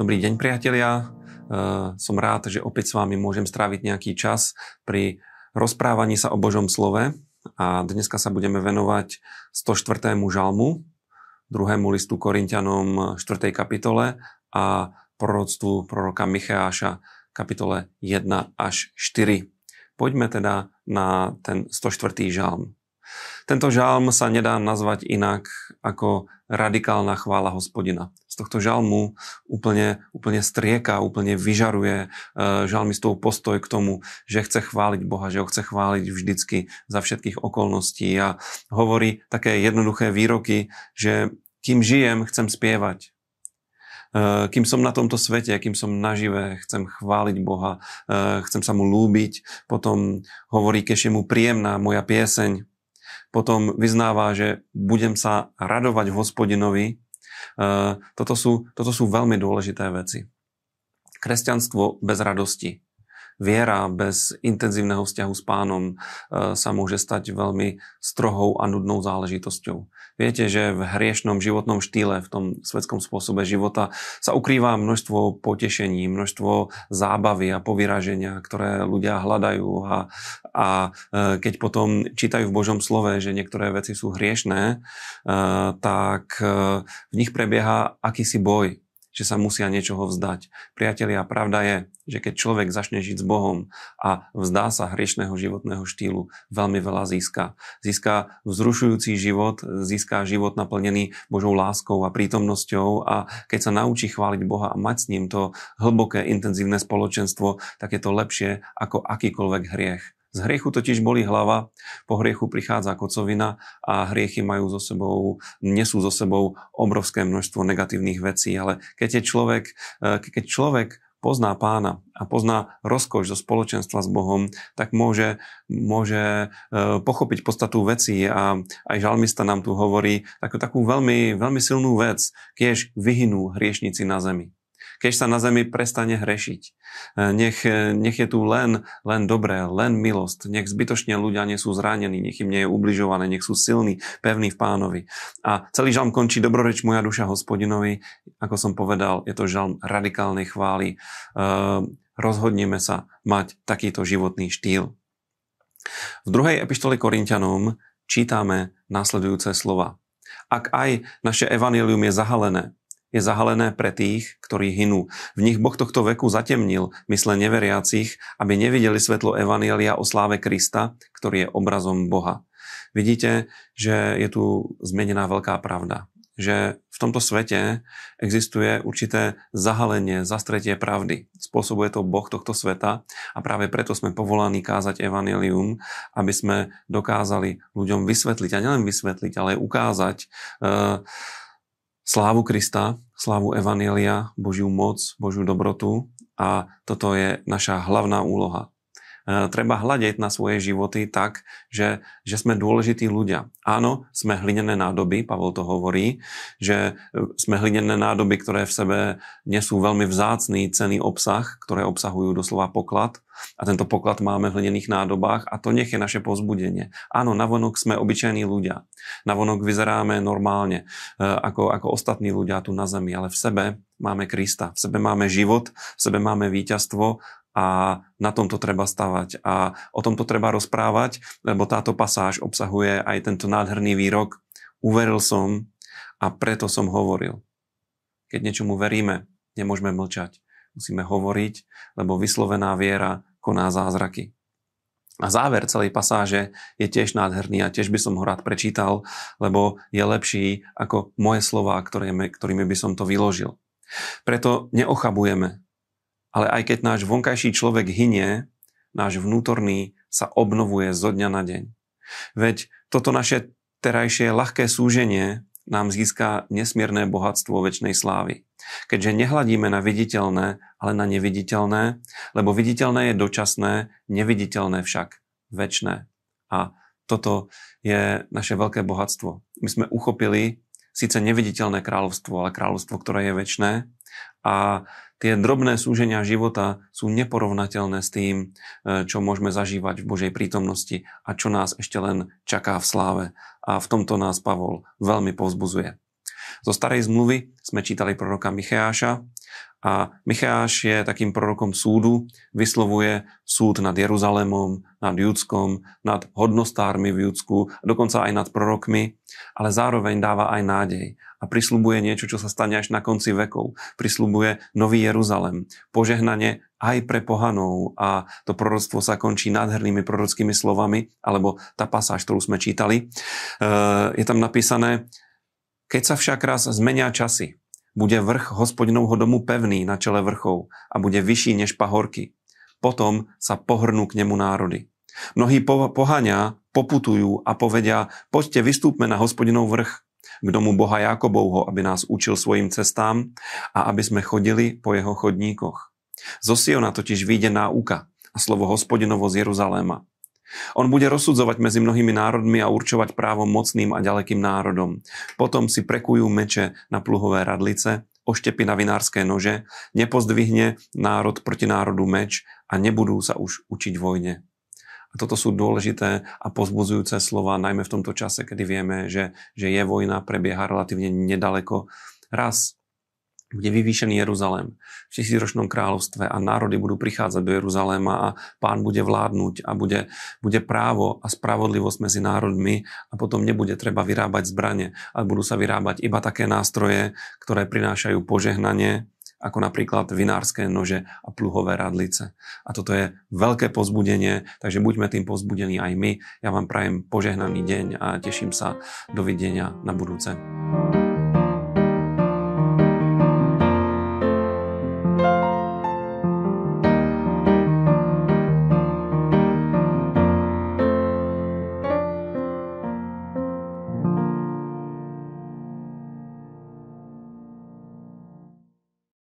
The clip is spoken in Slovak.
Dobrý deň priatelia, uh, som rád, že opäť s vami môžem stráviť nejaký čas pri rozprávaní sa o Božom slove a dneska sa budeme venovať 104. žalmu, druhému listu Korintianom 4. kapitole a proroctvu proroka Micheáša kapitole 1 až 4. Poďme teda na ten 104. žalm. Tento žalm sa nedá nazvať inak ako radikálna chvála hospodina. Z tohto žalmu úplne, úplne strieka, úplne vyžaruje e, žalmistov postoj k tomu, že chce chváliť Boha, že ho chce chváliť vždycky za všetkých okolností a hovorí také jednoduché výroky, že kým žijem, chcem spievať. E, kým som na tomto svete, kým som nažive, chcem chváliť Boha, e, chcem sa mu lúbiť. Potom hovorí, keď je mu príjemná moja pieseň, potom vyznáva, že budem sa radovať hospodinovi. E, toto sú, toto sú veľmi dôležité veci. Kresťanstvo bez radosti viera bez intenzívneho vzťahu s pánom e, sa môže stať veľmi strohou a nudnou záležitosťou. Viete, že v hriešnom životnom štýle, v tom svetskom spôsobe života sa ukrýva množstvo potešení, množstvo zábavy a povyraženia, ktoré ľudia hľadajú a, a e, keď potom čítajú v Božom slove, že niektoré veci sú hriešné, e, tak v nich prebieha akýsi boj že sa musia niečoho vzdať. Priatelia, pravda je, že keď človek začne žiť s Bohom a vzdá sa hriešného životného štýlu, veľmi veľa získa. Získa vzrušujúci život, získa život naplnený Božou láskou a prítomnosťou a keď sa naučí chváliť Boha a mať s ním to hlboké, intenzívne spoločenstvo, tak je to lepšie ako akýkoľvek hriech. Z hriechu totiž boli hlava, po hriechu prichádza kocovina a hriechy majú so sebou, nesú so sebou obrovské množstvo negatívnych vecí. Ale keď je človek, e, keď človek pozná pána a pozná rozkoš zo spoločenstva s Bohom, tak môže, môže e, pochopiť podstatu veci a aj žalmista nám tu hovorí takú, takú veľmi, veľmi silnú vec, keď vyhynú hriešnici na zemi keď sa na zemi prestane hrešiť. E, nech, e, nech je tu len, len dobré, len milosť. Nech zbytočne ľudia nie sú zranení, nech im nie je ubližované, nech sú silní, pevní v pánovi. A celý žalm končí dobroreč moja duša hospodinovi. Ako som povedal, je to žalm radikálnej chvály. E, rozhodneme sa mať takýto životný štýl. V druhej epištole Korintianom čítame následujúce slova. Ak aj naše evanilium je zahalené, je zahalené pre tých, ktorí hynú. V nich Boh tohto veku zatemnil mysle neveriacich, aby nevideli svetlo Evanielia o sláve Krista, ktorý je obrazom Boha. Vidíte, že je tu zmenená veľká pravda. Že v tomto svete existuje určité zahalenie, zastretie pravdy. Spôsobuje to Boh tohto sveta a práve preto sme povolaní kázať evanelium, aby sme dokázali ľuďom vysvetliť, a nielen vysvetliť, ale aj ukázať uh, slávu Krista, slávu Evanielia, Božiu moc, Božiu dobrotu a toto je naša hlavná úloha. E, treba hľadiť na svoje životy tak, že, že sme dôležití ľudia. Áno, sme hlinené nádoby, Pavel to hovorí, že e, sme hlinené nádoby, ktoré v sebe nesú veľmi vzácný cený obsah, ktoré obsahujú doslova poklad. A tento poklad máme v hlinených nádobách a to nech je naše pozbudenie. Áno, navonok sme obyčajní ľudia. Navonok vyzeráme normálne, e, ako, ako ostatní ľudia tu na zemi, ale v sebe máme Krista, v sebe máme život, v sebe máme víťazstvo a na tomto treba stavať a o tomto treba rozprávať, lebo táto pasáž obsahuje aj tento nádherný výrok Uveril som a preto som hovoril. Keď niečomu veríme, nemôžeme mlčať. Musíme hovoriť, lebo vyslovená viera koná zázraky. A záver celej pasáže je tiež nádherný a tiež by som ho rád prečítal, lebo je lepší ako moje slova, ktorými, by som to vyložil. Preto neochabujeme, ale aj keď náš vonkajší človek hynie, náš vnútorný sa obnovuje zo dňa na deň. Veď toto naše terajšie ľahké súženie nám získa nesmierne bohatstvo väčšnej slávy. Keďže nehladíme na viditeľné, ale na neviditeľné, lebo viditeľné je dočasné, neviditeľné však väčšné. A toto je naše veľké bohatstvo. My sme uchopili síce neviditeľné kráľovstvo, ale kráľovstvo, ktoré je väčšné a tie drobné súženia života sú neporovnateľné s tým, e, čo môžeme zažívať v Božej prítomnosti a čo nás ešte len čaká v sláve. A v tomto nás Pavol veľmi povzbuzuje. Zo starej zmluvy sme čítali proroka Micheáša A Micháš je takým prorokom súdu, vyslovuje súd nad Jeruzalémom, nad Judskom, nad hodnostármi v Judsku, dokonca aj nad prorokmi, ale zároveň dáva aj nádej a prislubuje niečo, čo sa stane až na konci vekov. Prislubuje nový Jeruzalem, požehnanie aj pre pohanov a to proroctvo sa končí nádhernými prorockými slovami, alebo tá pasáž, ktorú sme čítali. E, je tam napísané, keď sa však raz zmenia časy, bude vrch hospodinovho domu pevný na čele vrchov a bude vyšší než pahorky. Potom sa pohrnú k nemu národy. Mnohí pohania poputujú a povedia, poďte vystúpme na hospodinov vrch, k domu Boha Jakobovho, aby nás učil svojim cestám a aby sme chodili po jeho chodníkoch. Zo Siona totiž vyjde náuka a slovo hospodinovo z Jeruzaléma. On bude rozsudzovať medzi mnohými národmi a určovať právom mocným a ďalekým národom. Potom si prekujú meče na pluhové radlice, oštepy na vinárske nože, nepozdvihne národ proti národu meč a nebudú sa už učiť vojne. A toto sú dôležité a pozbudzujúce slova, najmä v tomto čase, kedy vieme, že, že je vojna, prebieha relatívne nedaleko. Raz bude vyvýšený Jeruzalém v tisícročnom kráľovstve a národy budú prichádzať do Jeruzaléma a pán bude vládnuť a bude, bude právo a spravodlivosť medzi národmi a potom nebude treba vyrábať zbranie, ale budú sa vyrábať iba také nástroje, ktoré prinášajú požehnanie, ako napríklad vinárske nože a pluhové radlice. A toto je veľké pozbudenie, takže buďme tým pozbudení aj my. Ja vám prajem požehnaný deň a teším sa dovidenia na budúce.